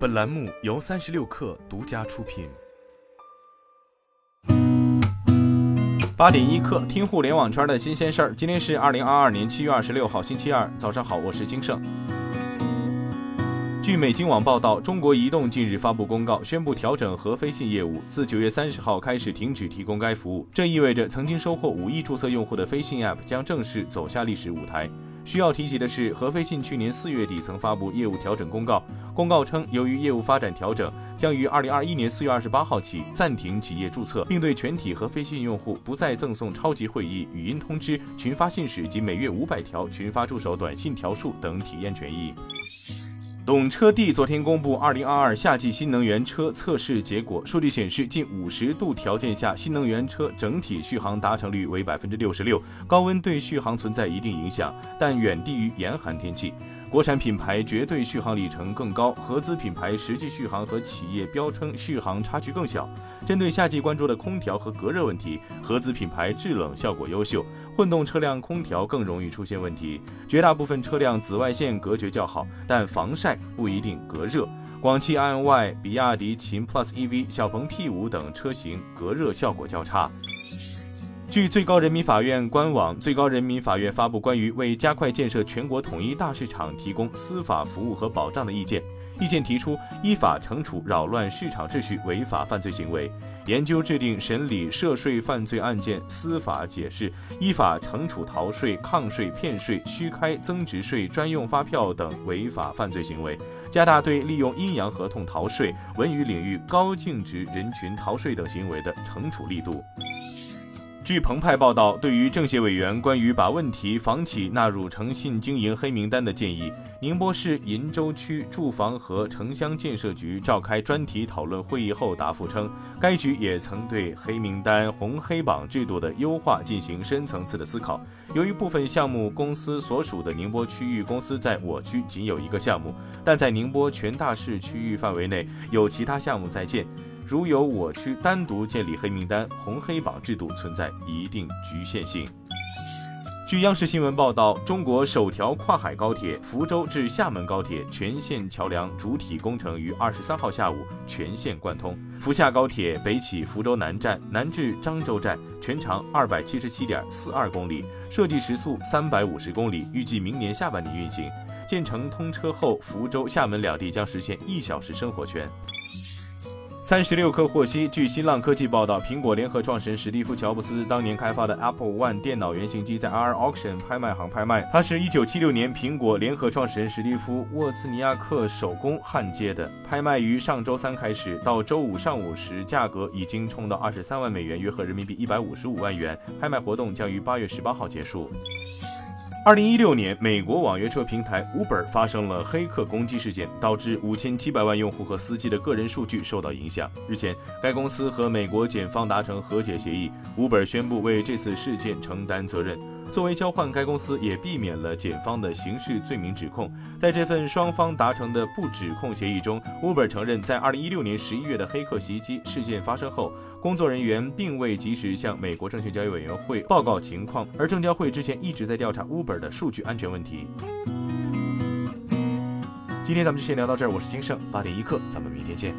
本栏目由三十六氪独家出品。八点一刻，听互联网圈的新鲜事儿。今天是二零二二年七月二十六号，星期二，早上好，我是金盛。据美金网报道，中国移动近日发布公告，宣布调整和飞信业务，自九月三十号开始停止提供该服务。这意味着曾经收获五亿注册用户的飞信 App 将正式走下历史舞台。需要提及的是，和飞信去年四月底曾发布业务调整公告。公告称，由于业务发展调整，将于二零二一年四月二十八号起暂停企业注册，并对全体和飞信用户不再赠送超级会议、语音通知、群发信使及每月五百条群发助手短信条数等体验权益。懂车帝昨天公布二零二二夏季新能源车测试结果，数据显示，近五十度条件下，新能源车整体续航达成率为百分之六十六，高温对续航存在一定影响，但远低于严寒天气。国产品牌绝对续航里程更高，合资品牌实际续航和企业标称续航差距更小。针对夏季关注的空调和隔热问题，合资品牌制冷效果优秀，混动车辆空调更容易出现问题。绝大部分车辆紫外线隔绝较好，但防晒不一定隔热。广汽埃 Y、比亚迪秦 PLUS EV、小鹏 P5 等车型隔热效果较差。据最高人民法院官网，最高人民法院发布关于为加快建设全国统一大市场提供司法服务和保障的意见。意见提出，依法惩处扰乱市场秩序违法犯罪行为；研究制定审理涉税犯罪案件司法解释，依法惩处逃税、抗税、骗税、虚开增值税专用发票等违法犯罪行为；加大对利用阴阳合同逃税、文娱领域高净值人群逃税等行为的惩处力度。据澎湃报道，对于政协委员关于把问题房企纳入诚信经营黑名单的建议，宁波市鄞州区住房和城乡建设局召开专题讨论会议后答复称，该局也曾对黑名单红黑榜制度的优化进行深层次的思考。由于部分项目公司所属的宁波区域公司在我区仅有一个项目，但在宁波全大市区域范围内有其他项目在建。如有我区单独建立黑名单，红黑榜制度存在一定局限性。据央视新闻报道，中国首条跨海高铁福州至厦门高铁全线桥梁主体工程于二十三号下午全线贯通。福厦高铁北起福州南站，南至漳州站，全长二百七十七点四二公里，设计时速三百五十公里，预计明年下半年运行。建成通车后，福州、厦门两地将实现一小时生活圈。三十六氪获悉，据新浪科技报道，苹果联合创始人史蒂夫·乔布斯当年开发的 Apple One 电脑原型机在 R Auction 拍卖行拍卖。它是一九七六年苹果联合创始人史蒂夫·沃兹尼亚克手工焊接的。拍卖于上周三开始，到周五上午时，价格已经冲到二十三万美元，约合人民币一百五十五万元。拍卖活动将于八月十八号结束。二零一六年，美国网约车平台 Uber 发生了黑客攻击事件，导致五千七百万用户和司机的个人数据受到影响。日前，该公司和美国检方达成和解协议，Uber 宣布为这次事件承担责任。作为交换，该公司也避免了检方的刑事罪名指控。在这份双方达成的不指控协议中，Uber 承认在2016年11月的黑客袭击事件发生后，工作人员并未及时向美国证券交易委员会报告情况，而证交会之前一直在调查 Uber 的数据安全问题。今天咱们就先聊到这儿，我是金盛八点一刻，咱们明天见。